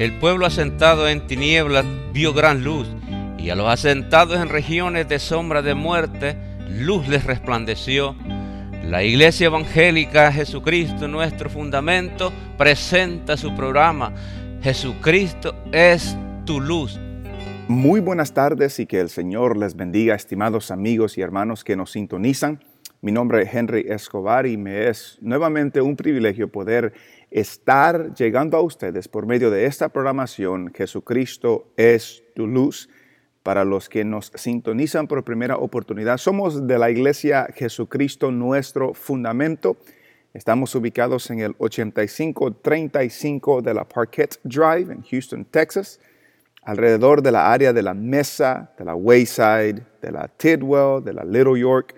El pueblo asentado en tinieblas vio gran luz, y a los asentados en regiones de sombra de muerte, luz les resplandeció. La Iglesia Evangélica Jesucristo, nuestro fundamento, presenta su programa. Jesucristo es tu luz. Muy buenas tardes y que el Señor les bendiga, estimados amigos y hermanos que nos sintonizan. Mi nombre es Henry Escobar y me es nuevamente un privilegio poder estar llegando a ustedes por medio de esta programación Jesucristo es tu luz. Para los que nos sintonizan por primera oportunidad, somos de la iglesia Jesucristo nuestro fundamento. Estamos ubicados en el 8535 de la Parquet Drive en Houston, Texas, alrededor de la área de la Mesa, de la Wayside, de la Tidwell, de la Little York.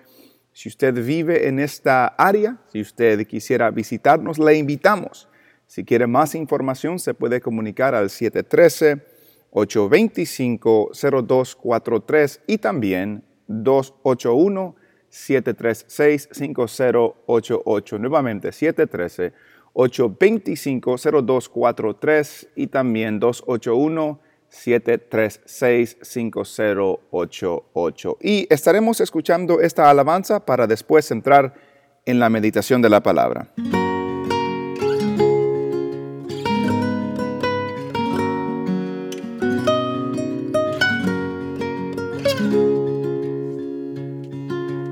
Si usted vive en esta área, si usted quisiera visitarnos, le invitamos. Si quiere más información, se puede comunicar al 713-825-0243 y también 281-736-5088. Nuevamente, 713-825-0243 y también 281 736-5088. Y estaremos escuchando esta alabanza para después entrar en la meditación de la palabra.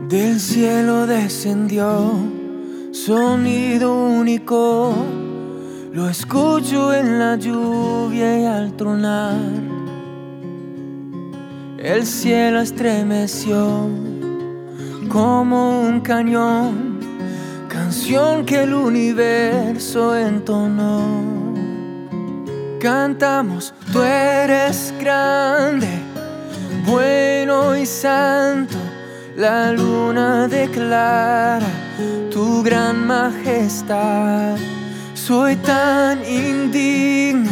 Del cielo descendió sonido único lo escucho en la lluvia y al tronar. El cielo estremeció como un cañón, canción que el universo entonó. Cantamos, tú eres grande, bueno y santo. La luna declara tu gran majestad. Soy tan indigno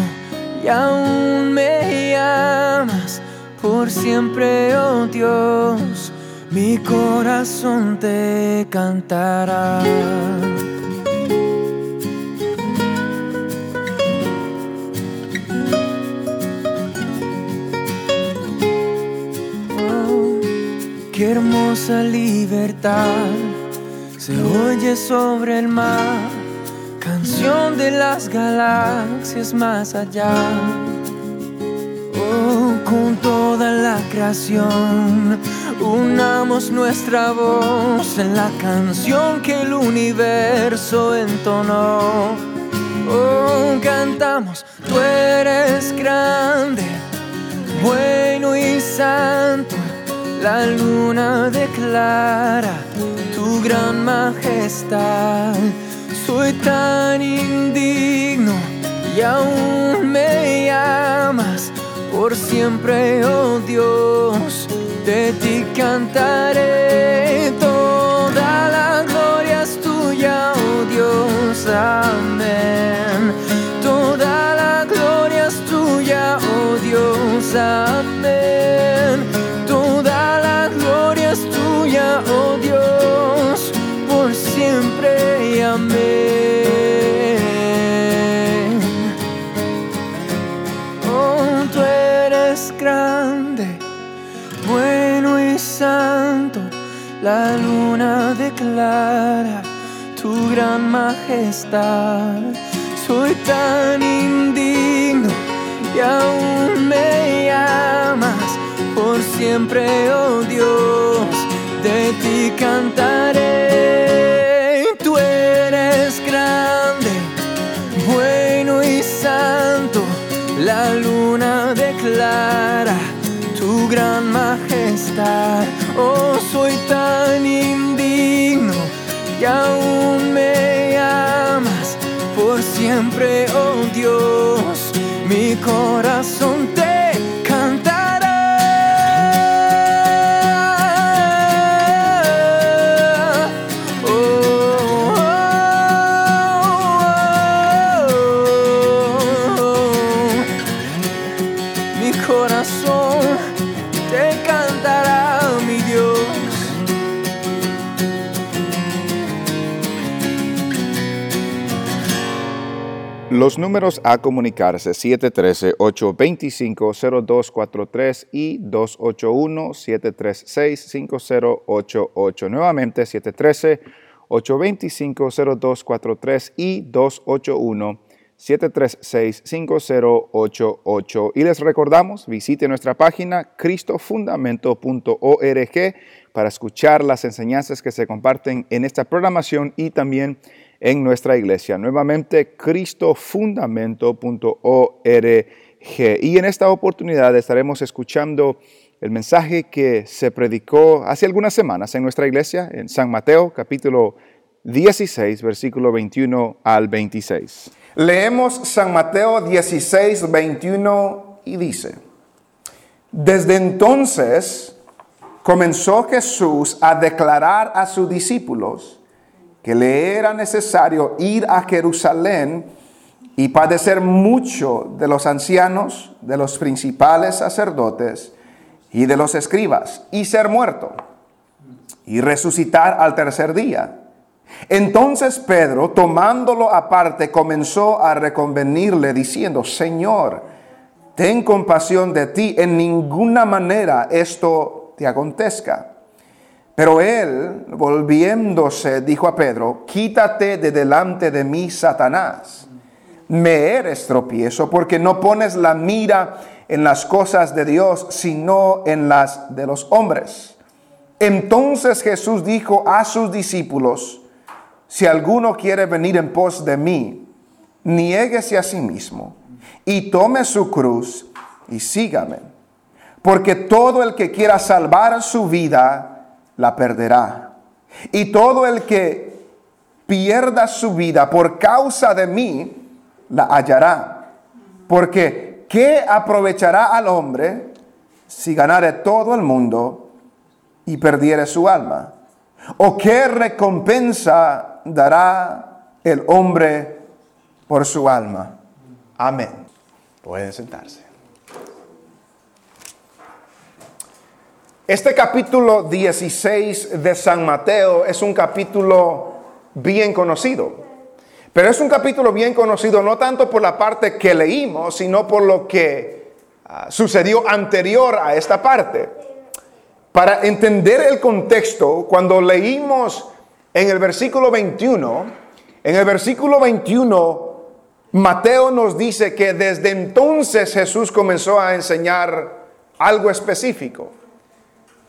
y aún me llamas por siempre, oh Dios, mi corazón te cantará. Oh, qué hermosa libertad se oye sobre el mar canción de las galaxias más allá. Oh, con toda la creación, unamos nuestra voz en la canción que el universo entonó. Oh, cantamos, tú eres grande, bueno y santo. La luna declara tu gran majestad soy tan indigno y aún me llamas por siempre, oh Dios. De ti cantaré, toda la gloria es tuya, oh Dios. Amén. Toda la gloria es tuya, oh Dios. Amén. Soy tan indigno y aún me llamas por siempre, oh Dios. De ti cantaré. Tú eres grande, bueno y santo. La luna declara tu gran majestad Oh, soy tan indigno y aún siempre, oh Dios. Mi corazón te Los números a comunicarse 713-825-0243 y 281-736-5088. Nuevamente 713-825-0243 y 281-736-5088. Y les recordamos, visite nuestra página cristofundamento.org para escuchar las enseñanzas que se comparten en esta programación y también en nuestra iglesia. Nuevamente, cristofundamento.org. Y en esta oportunidad estaremos escuchando el mensaje que se predicó hace algunas semanas en nuestra iglesia, en San Mateo, capítulo 16, versículo 21 al 26. Leemos San Mateo 16, 21 y dice, desde entonces comenzó Jesús a declarar a sus discípulos, que le era necesario ir a Jerusalén y padecer mucho de los ancianos, de los principales sacerdotes y de los escribas, y ser muerto, y resucitar al tercer día. Entonces Pedro, tomándolo aparte, comenzó a reconvenirle, diciendo, Señor, ten compasión de ti, en ninguna manera esto te acontezca. Pero él, volviéndose, dijo a Pedro, quítate de delante de mí, Satanás. Me eres tropiezo porque no pones la mira en las cosas de Dios, sino en las de los hombres. Entonces Jesús dijo a sus discípulos, si alguno quiere venir en pos de mí, niéguese a sí mismo y tome su cruz y sígame. Porque todo el que quiera salvar su vida, la perderá. Y todo el que pierda su vida por causa de mí, la hallará. Porque, ¿qué aprovechará al hombre si ganare todo el mundo y perdiere su alma? ¿O qué recompensa dará el hombre por su alma? Amén. Pueden sentarse. Este capítulo 16 de San Mateo es un capítulo bien conocido. Pero es un capítulo bien conocido no tanto por la parte que leímos, sino por lo que ah, sucedió anterior a esta parte. Para entender el contexto, cuando leímos en el versículo 21, en el versículo 21, Mateo nos dice que desde entonces Jesús comenzó a enseñar algo específico.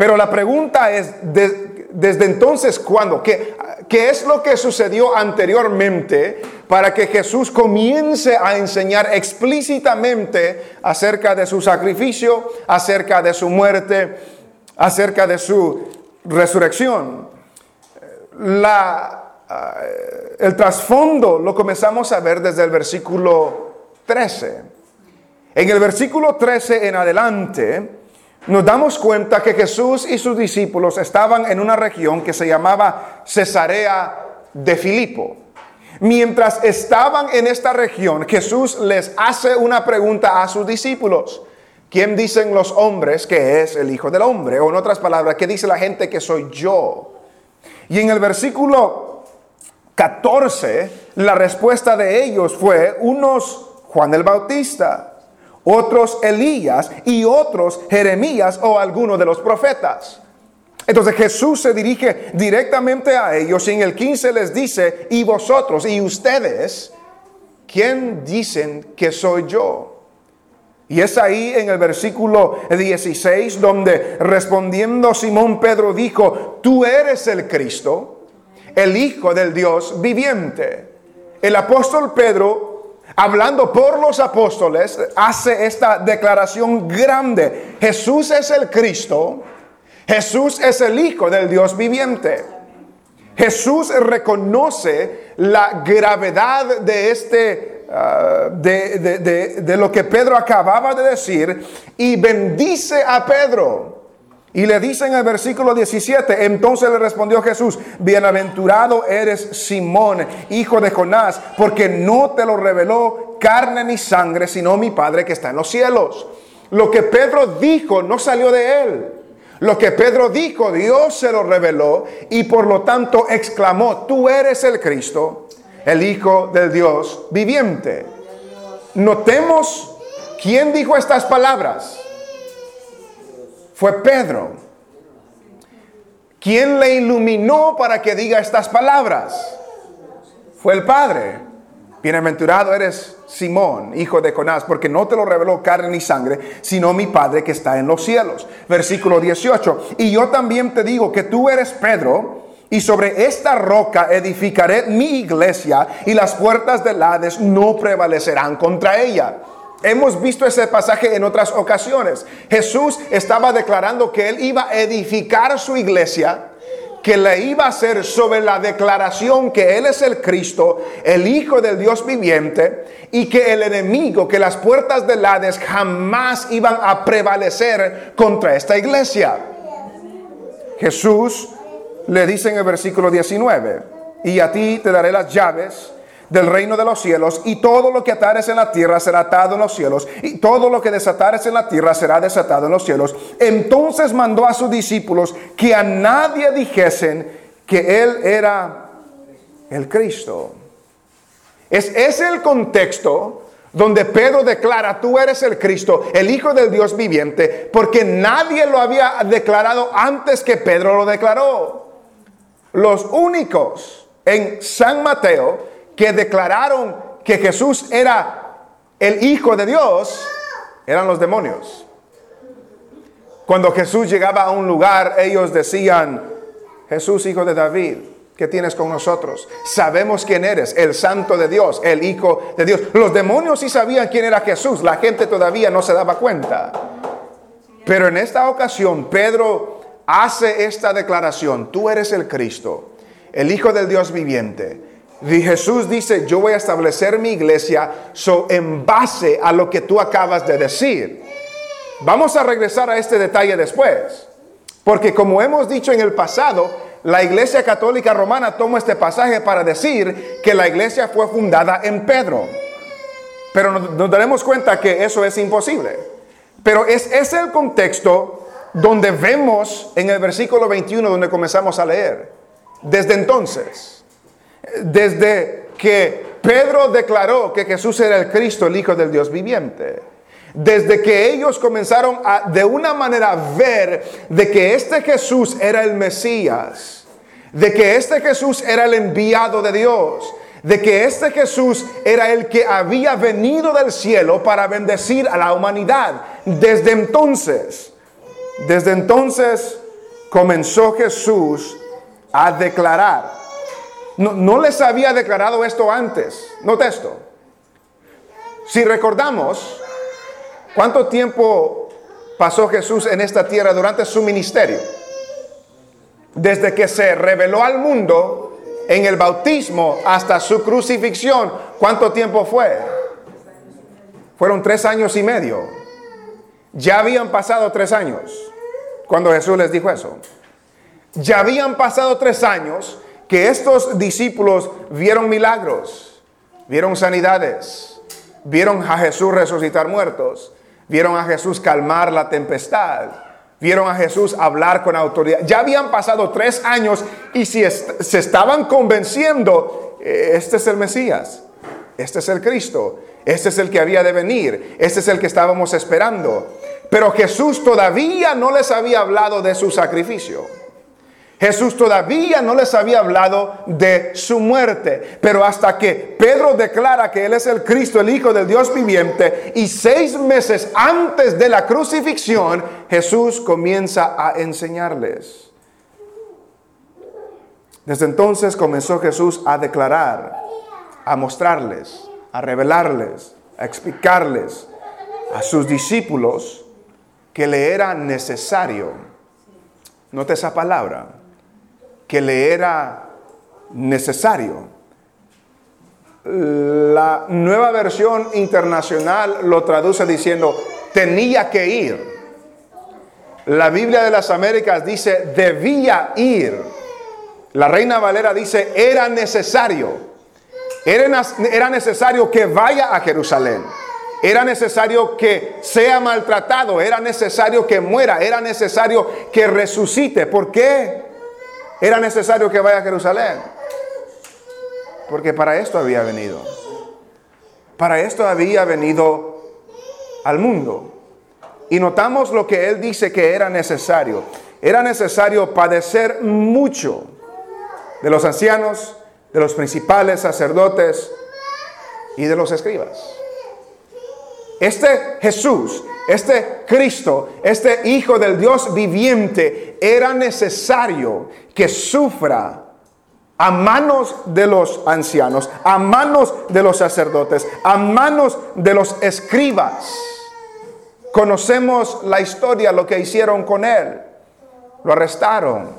Pero la pregunta es, desde entonces, ¿cuándo? ¿Qué, ¿Qué es lo que sucedió anteriormente para que Jesús comience a enseñar explícitamente acerca de su sacrificio, acerca de su muerte, acerca de su resurrección? Ah, el trasfondo lo comenzamos a ver desde el versículo 13. En el versículo 13 en adelante, nos damos cuenta que Jesús y sus discípulos estaban en una región que se llamaba Cesarea de Filipo. Mientras estaban en esta región, Jesús les hace una pregunta a sus discípulos. ¿Quién dicen los hombres que es el Hijo del Hombre? O en otras palabras, ¿qué dice la gente que soy yo? Y en el versículo 14, la respuesta de ellos fue, unos Juan el Bautista, otros Elías y otros Jeremías o alguno de los profetas. Entonces Jesús se dirige directamente a ellos y en el 15 les dice, y vosotros y ustedes, ¿quién dicen que soy yo? Y es ahí en el versículo 16 donde respondiendo Simón Pedro dijo, tú eres el Cristo, el Hijo del Dios viviente. El apóstol Pedro hablando por los apóstoles, hace esta declaración grande. Jesús es el Cristo, Jesús es el Hijo del Dios viviente. Jesús reconoce la gravedad de este, ah, de lo que Pedro acababa de decir y bendice a Pedro. Y le dice en el versículo 17, entonces le respondió Jesús, bienaventurado eres Simón, hijo de Jonás, porque no te lo reveló carne ni sangre, sino mi Padre que está en los cielos. Lo que Pedro dijo no salió de él. Lo que Pedro dijo, Dios se lo reveló y por lo tanto exclamó, tú eres el Cristo, el Hijo del Dios viviente. notemos quién dijo estas palabras. Fue Pedro. ¿Quién le iluminó para que diga estas palabras? Fue el Padre. Bienaventurado eres Simón, hijo de Jonás, porque no te lo reveló carne ni sangre, sino mi Padre que está en los cielos. Versículo 18. Y yo también te digo que tú eres Pedro, y sobre esta roca edificaré mi iglesia, y las puertas del Hades no prevalecerán contra ella. Hemos visto ese pasaje en otras ocasiones. Jesús estaba declarando que él iba a edificar su iglesia que le iba a hacer sobre la declaración que Él es el Cristo, el Hijo del Dios viviente, y que el enemigo, que las puertas del Hades jamás iban a prevalecer contra esta iglesia. Jesús le dice en el versículo 19, y a ti te daré las llaves del reino de los cielos, y todo lo que atares en la tierra será atado en los cielos, y todo lo que desatares en la tierra será desatado en los cielos. Entonces mandó a sus discípulos que a nadie dijesen que él era el Cristo. Es, es el contexto donde Pedro declara, tú eres el Cristo, el Hijo del Dios viviente, porque nadie lo había declarado antes que Pedro lo declaró. Los únicos en San Mateo que declararon que Jesús era el Hijo de Dios eran los demonios. Cuando Jesús llegaba a un lugar, ellos decían, Jesús, Hijo de David, ¿qué tienes con nosotros? Sabemos quién eres, el Santo de Dios, el Hijo de Dios. Los demonios sí sabían quién era Jesús, la gente todavía no se daba cuenta. Pero en esta ocasión, Pedro hace esta declaración, tú eres el Cristo, el Hijo del Dios viviente. Y Jesús dice, yo voy a establecer mi iglesia so, en base a lo que tú acabas de decir. Vamos a regresar a este detalle después. Porque como hemos dicho en el pasado, la iglesia católica romana toma este pasaje para decir que la iglesia fue fundada en Pedro. Pero nos, daremos cuenta que eso es imposible. Pero es, es el contexto donde vemos en el versículo 21 donde comenzamos a leer. Desde entonces desde que Pedro declaró que Jesús era el Cristo, el Hijo del Dios viviente. Desde que ellos comenzaron a de una manera ver de que este Jesús era el Mesías, de que este Jesús era el enviado de Dios, de que este Jesús era el que había venido del cielo para bendecir a la humanidad. Desde entonces, desde entonces comenzó Jesús a declarar no, les había declarado esto antes. Note esto. Si recordamos, ¿cuánto tiempo pasó Jesús en esta tierra durante su ministerio? Desde que se reveló al mundo en el bautismo hasta su crucifixión, ¿cuánto tiempo fue? Fueron tres años y medio. Ya habían pasado tres años cuando Jesús les dijo eso. Ya habían pasado tres años que estos discípulos vieron milagros, vieron sanidades, vieron a Jesús resucitar muertos, vieron a Jesús calmar la tempestad, vieron a Jesús hablar con autoridad. Ya habían pasado tres años y si se estaban convenciendo, eh, este es el Mesías, este es el Cristo, este es el que había de venir, este es el que estábamos esperando. Pero Jesús todavía no les había hablado de su sacrificio. Jesús todavía no les había hablado de su muerte, pero hasta que Pedro declara que Él es el Cristo, el Hijo del Dios viviente, y seis meses antes de la crucifixión, Jesús comienza a enseñarles. Desde entonces comenzó Jesús a declarar, a mostrarles, a revelarles, a explicarles a sus discípulos que le era necesario, note esa palabra, que le era necesario. La nueva versión internacional lo traduce diciendo, tenía que ir. La Biblia de las Américas dice, debía ir. La Reina Valera dice, era necesario. Era, necesario que vaya a Jerusalén. Era necesario que sea maltratado. Era necesario que muera. Era necesario que resucite. ¿Por qué? Era necesario que vaya a Jerusalén. Porque para esto había venido. Para esto había venido al mundo. Y notamos lo que él dice que era necesario. Era necesario padecer mucho de los ancianos, de los principales sacerdotes y de los escribas. Este Jesús, este Cristo, este Hijo del Dios viviente, era necesario que sufra a manos de los ancianos, a manos de los sacerdotes, a manos de los escribas. Conocemos la historia, lo que hicieron con él. Lo arrestaron,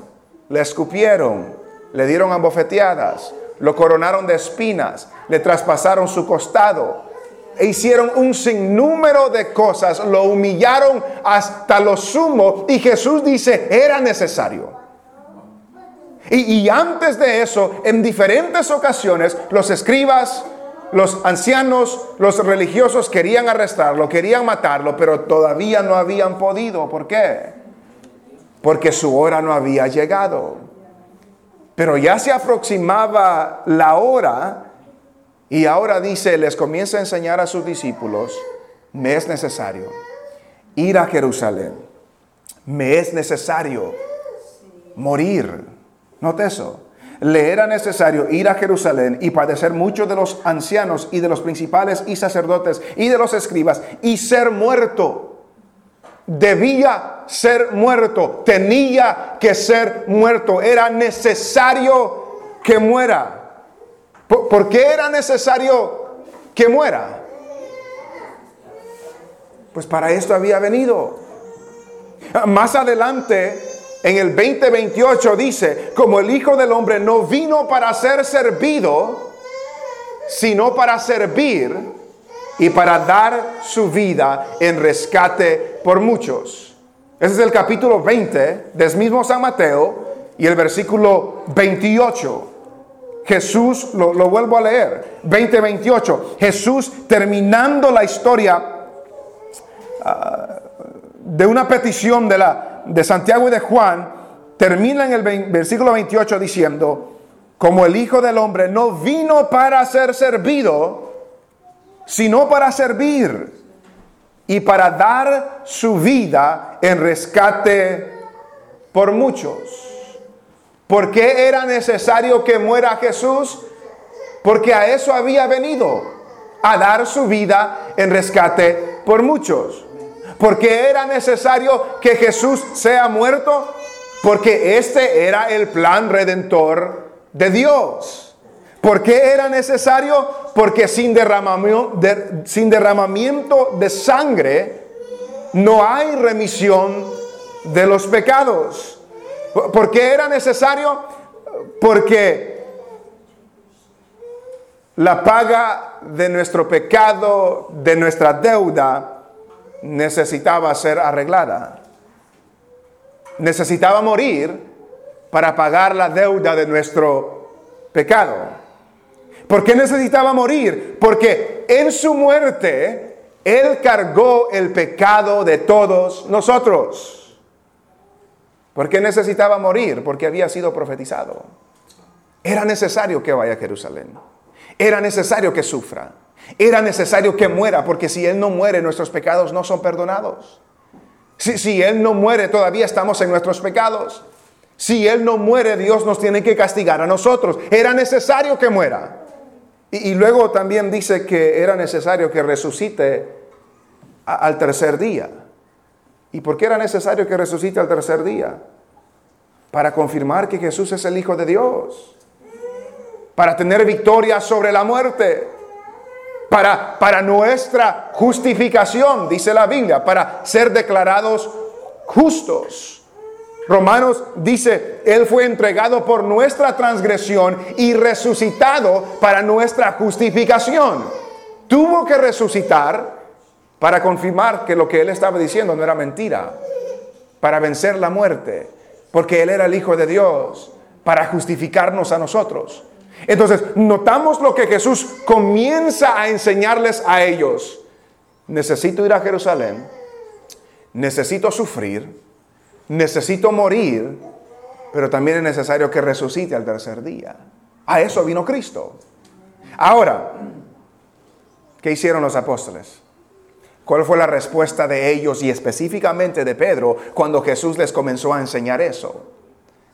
le escupieron, le dieron abofeteadas, lo coronaron de espinas, le traspasaron su costado, e hicieron un sinnúmero de cosas, lo humillaron hasta lo sumo y Jesús dice, era necesario. Y, y, antes de eso, en diferentes ocasiones, los escribas, los ancianos, los religiosos querían arrestarlo, querían matarlo, pero todavía no habían podido. ¿Por qué? Porque su hora no había llegado. Pero ya se aproximaba la hora y ahora dice, les comienza a enseñar a sus discípulos, me es necesario ir a Jerusalén, me es necesario morir. Note eso. Le era necesario ir a Jerusalén y padecer muchos de los ancianos y de los principales y sacerdotes y de los escribas y ser muerto. Debía ser muerto, tenía que ser muerto, era necesario que muera. ¿Por qué era necesario que muera? Pues para esto había venido. Más adelante, en el 2028 dice, como el Hijo del Hombre no vino para ser servido, sino para servir y para dar su vida en rescate por muchos. Ese es el capítulo 20 del mismo San Mateo y el versículo 28. Jesús, lo, vuelvo a leer, 2028, Jesús terminando la historia ah, de una petición de, la, de Santiago y de Juan, termina en el versículo 28 diciendo, como el Hijo del Hombre no vino para ser servido, sino para servir y para dar su vida en rescate por muchos. ¿Por qué era necesario que muera Jesús? Porque a eso había venido, a dar su vida en rescate por muchos. ¿Por qué era necesario que Jesús sea muerto? Porque este era el plan redentor de Dios. ¿Por qué era necesario? Porque sin derramamiento de, sin derramamiento de sangre no hay remisión de los pecados. ¿Por qué era necesario? Porque la paga de nuestro pecado, de nuestra deuda, necesitaba ser arreglada. Necesitaba morir para pagar la deuda de nuestro pecado. ¿Por qué necesitaba morir? Porque en su muerte Él cargó el pecado de todos nosotros. ¿Por qué necesitaba morir? Porque había sido profetizado. Era necesario que vaya a Jerusalén. Era necesario que sufra. Era necesario que muera, porque si Él no muere, nuestros pecados no son perdonados. Si, si, Él no muere, todavía estamos en nuestros pecados. Si Él no muere, Dios nos tiene que castigar a nosotros. Era necesario que muera. Y, y luego también dice que era necesario que resucite al tercer día. ¿Y por qué era necesario que resucite al tercer día? Para confirmar que Jesús es el Hijo de Dios. Para tener victoria sobre la muerte. Para, para nuestra justificación, dice la Biblia, para ser declarados justos. Romanos dice, Él fue entregado por nuestra transgresión y resucitado para nuestra justificación. Tuvo que resucitar para confirmar que lo que él estaba diciendo no era mentira, para vencer la muerte, porque él era el Hijo de Dios, para justificarnos a nosotros. Entonces, notamos lo que Jesús comienza a enseñarles a ellos. Necesito ir a Jerusalén, necesito sufrir, necesito morir, pero también es necesario que resucite al tercer día. A eso vino Cristo. Ahora, ¿Qué hicieron los apóstoles? ¿Cuál fue la respuesta de ellos y específicamente de Pedro cuando Jesús les comenzó a enseñar eso?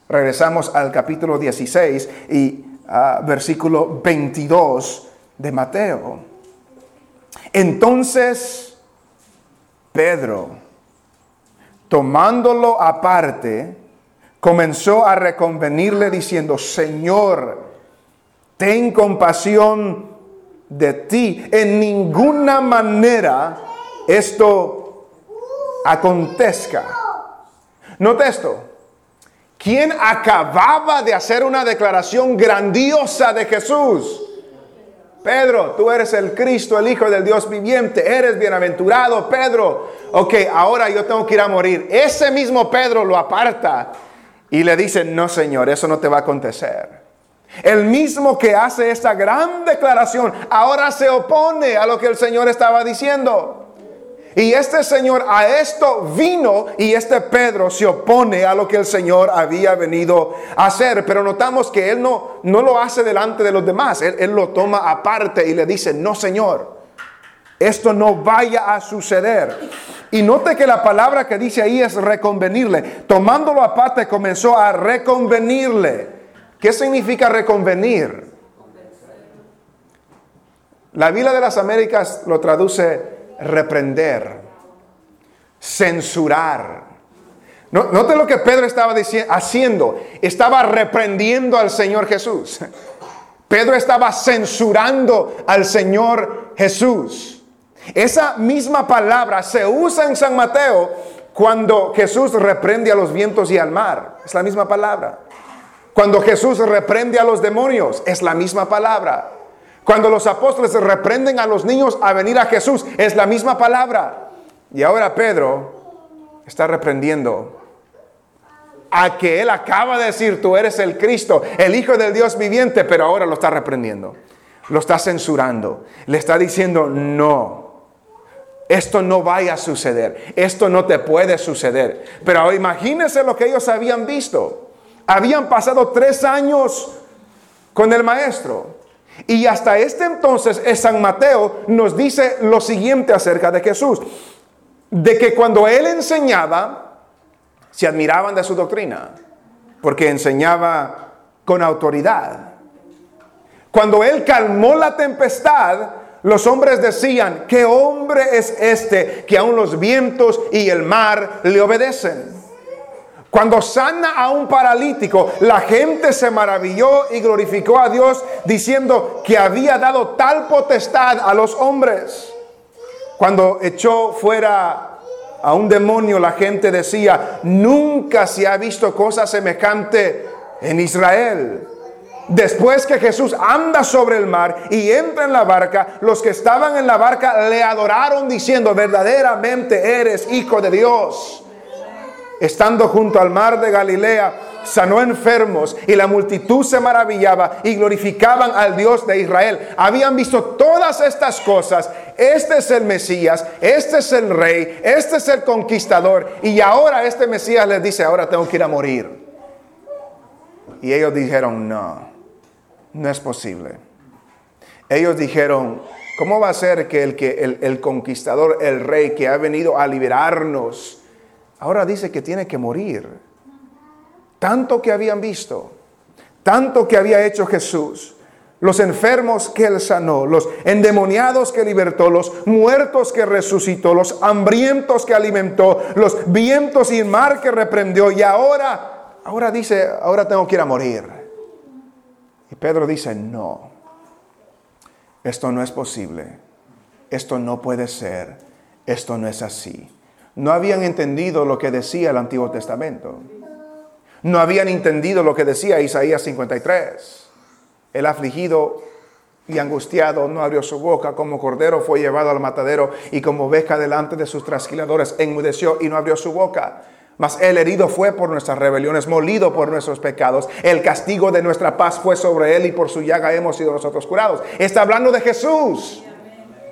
Regresamos al capítulo 16 y uh, versículo 22 de Mateo. Entonces, Pedro, tomándolo aparte, comenzó a reconvenirle diciendo, Señor, ten compasión de ti. En ninguna manera esto acontezca. Nota esto. ¿Quién acababa de hacer una declaración grandiosa de Jesús? Pedro, tú eres el Cristo, el Hijo del Dios viviente, eres bienaventurado, Pedro. Ok, ahora yo tengo que ir a morir. Ese mismo Pedro lo aparta y le dice, no Señor, eso no te va a acontecer. El mismo que hace esta gran declaración ahora se opone a lo que el Señor estaba diciendo. Y este Señor a esto vino y este Pedro se opone a lo que el Señor había venido a hacer. Pero notamos que él no, no lo hace delante de los demás. Él, él lo toma aparte y le dice, no Señor, esto no vaya a suceder. Y note que la palabra que dice ahí es reconvenirle. Tomándolo aparte comenzó a reconvenirle. ¿Qué significa reconvenir? La Biblia de las Américas lo traduce reprender, censurar. Note lo que Pedro estaba haciendo. Estaba reprendiendo al Señor Jesús. Pedro estaba censurando al Señor Jesús. Esa misma palabra se usa en San Mateo cuando Jesús reprende a los vientos y al mar. Es la misma palabra. Cuando Jesús reprende a los demonios, es la misma palabra. Cuando los apóstoles reprenden a los niños a venir a Jesús, es la misma palabra. Y ahora Pedro está reprendiendo a que él acaba de decir, tú eres el Cristo, el Hijo del Dios viviente, pero ahora lo está reprendiendo, lo está censurando, le está diciendo, no, esto no vaya a suceder, esto no te puede suceder. Pero imagínense lo que ellos habían visto. Habían pasado tres años con el maestro. Y hasta este entonces San Mateo nos dice lo siguiente acerca de Jesús. De que cuando él enseñaba, se admiraban de su doctrina, porque enseñaba con autoridad. Cuando él calmó la tempestad, los hombres decían, ¿qué hombre es este que aun los vientos y el mar le obedecen? Cuando sana a un paralítico, la gente se maravilló y glorificó a Dios diciendo que había dado tal potestad a los hombres. Cuando echó fuera a un demonio, la gente decía, nunca se ha visto cosa semejante en Israel. Después que Jesús anda sobre el mar y entra en la barca, los que estaban en la barca le adoraron diciendo, verdaderamente eres hijo de Dios estando junto al mar de Galilea, sanó enfermos y la multitud se maravillaba y glorificaban al Dios de Israel. Habían visto todas estas cosas. Este es el Mesías, este es el rey, este es el conquistador. Y ahora este Mesías les dice, ahora tengo que ir a morir. Y ellos dijeron, no, no es posible. Ellos dijeron, ¿cómo va a ser que el, que el, el conquistador, el rey que ha venido a liberarnos, ahora dice que tiene que morir. Tanto que habían visto, tanto que había hecho Jesús, los enfermos que él sanó, los endemoniados que libertó, los muertos que resucitó, los hambrientos que alimentó, los vientos y el mar que reprendió. Y ahora, ahora dice, ahora tengo que ir a morir. Y Pedro dice, no, esto no es posible, esto no puede ser, esto no es así no habían entendido lo que decía el Antiguo Testamento. No habían entendido lo que decía Isaías 53. El afligido y angustiado no abrió su boca, como cordero fue llevado al matadero y como oveja delante de sus trasquiladores enmudeció y no abrió su boca. Mas el herido fue por nuestras rebeliones, molido por nuestros pecados. El castigo de nuestra paz fue sobre él y por su llaga hemos sido nosotros curados. Está hablando de Jesús.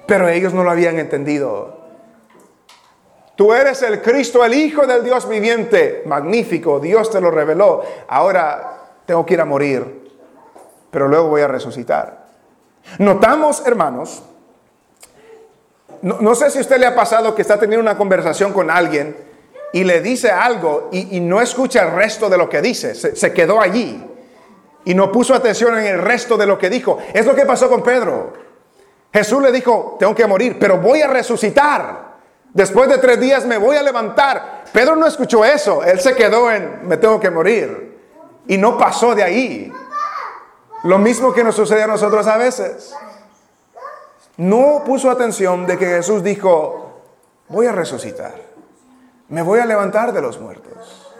Pero ellos no lo habían entendido. Tú eres el Cristo, el Hijo del Dios viviente. Magnífico, Dios te lo reveló. Ahora tengo que ir a morir, pero luego voy a resucitar. Notamos, hermanos, No, sé si a usted le ha pasado que está teniendo una conversación con alguien y le dice algo y, no escucha el resto de lo que dice, se quedó allí y no puso atención en el resto de lo que dijo. Es lo que pasó con Pedro. Jesús le dijo, tengo que morir, pero voy a resucitar. Después de tres días me voy a levantar. Pedro no escuchó eso, él se quedó en, me tengo que morir. Y no pasó de ahí. Lo mismo que nos sucede a nosotros a veces. No puso atención de que Jesús dijo, voy a resucitar. Me voy a levantar de los muertos.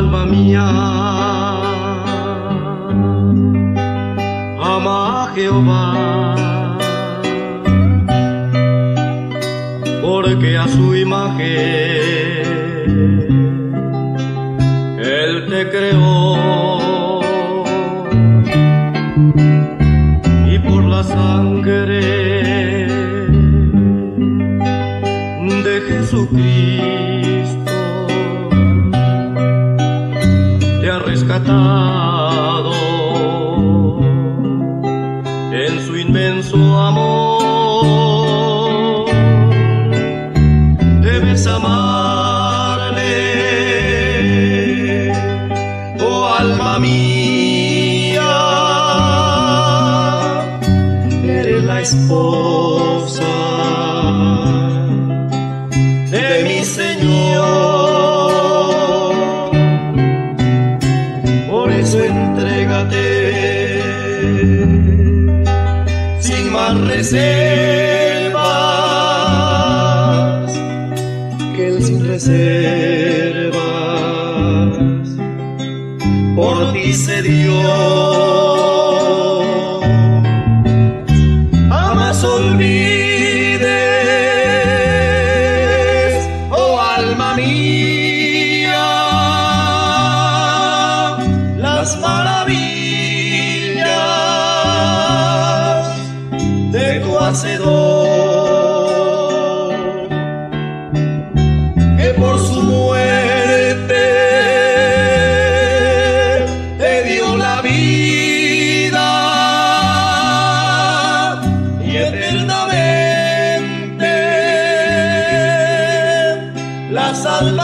Alma mía, ama a Jehová, porque a su imagen Él te creó más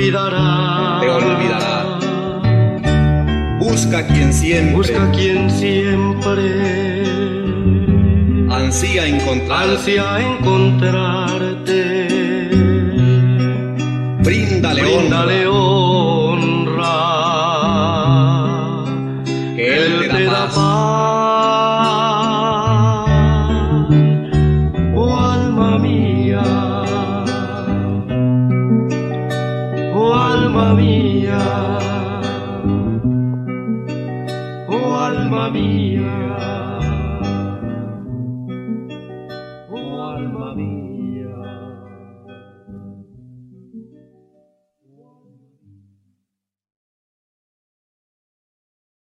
olvidará. te olvidará. Busca quien siempre Busca quien siempre ansía encontrar. ansia encontrarte. Bríndale honra. Bríndale honra.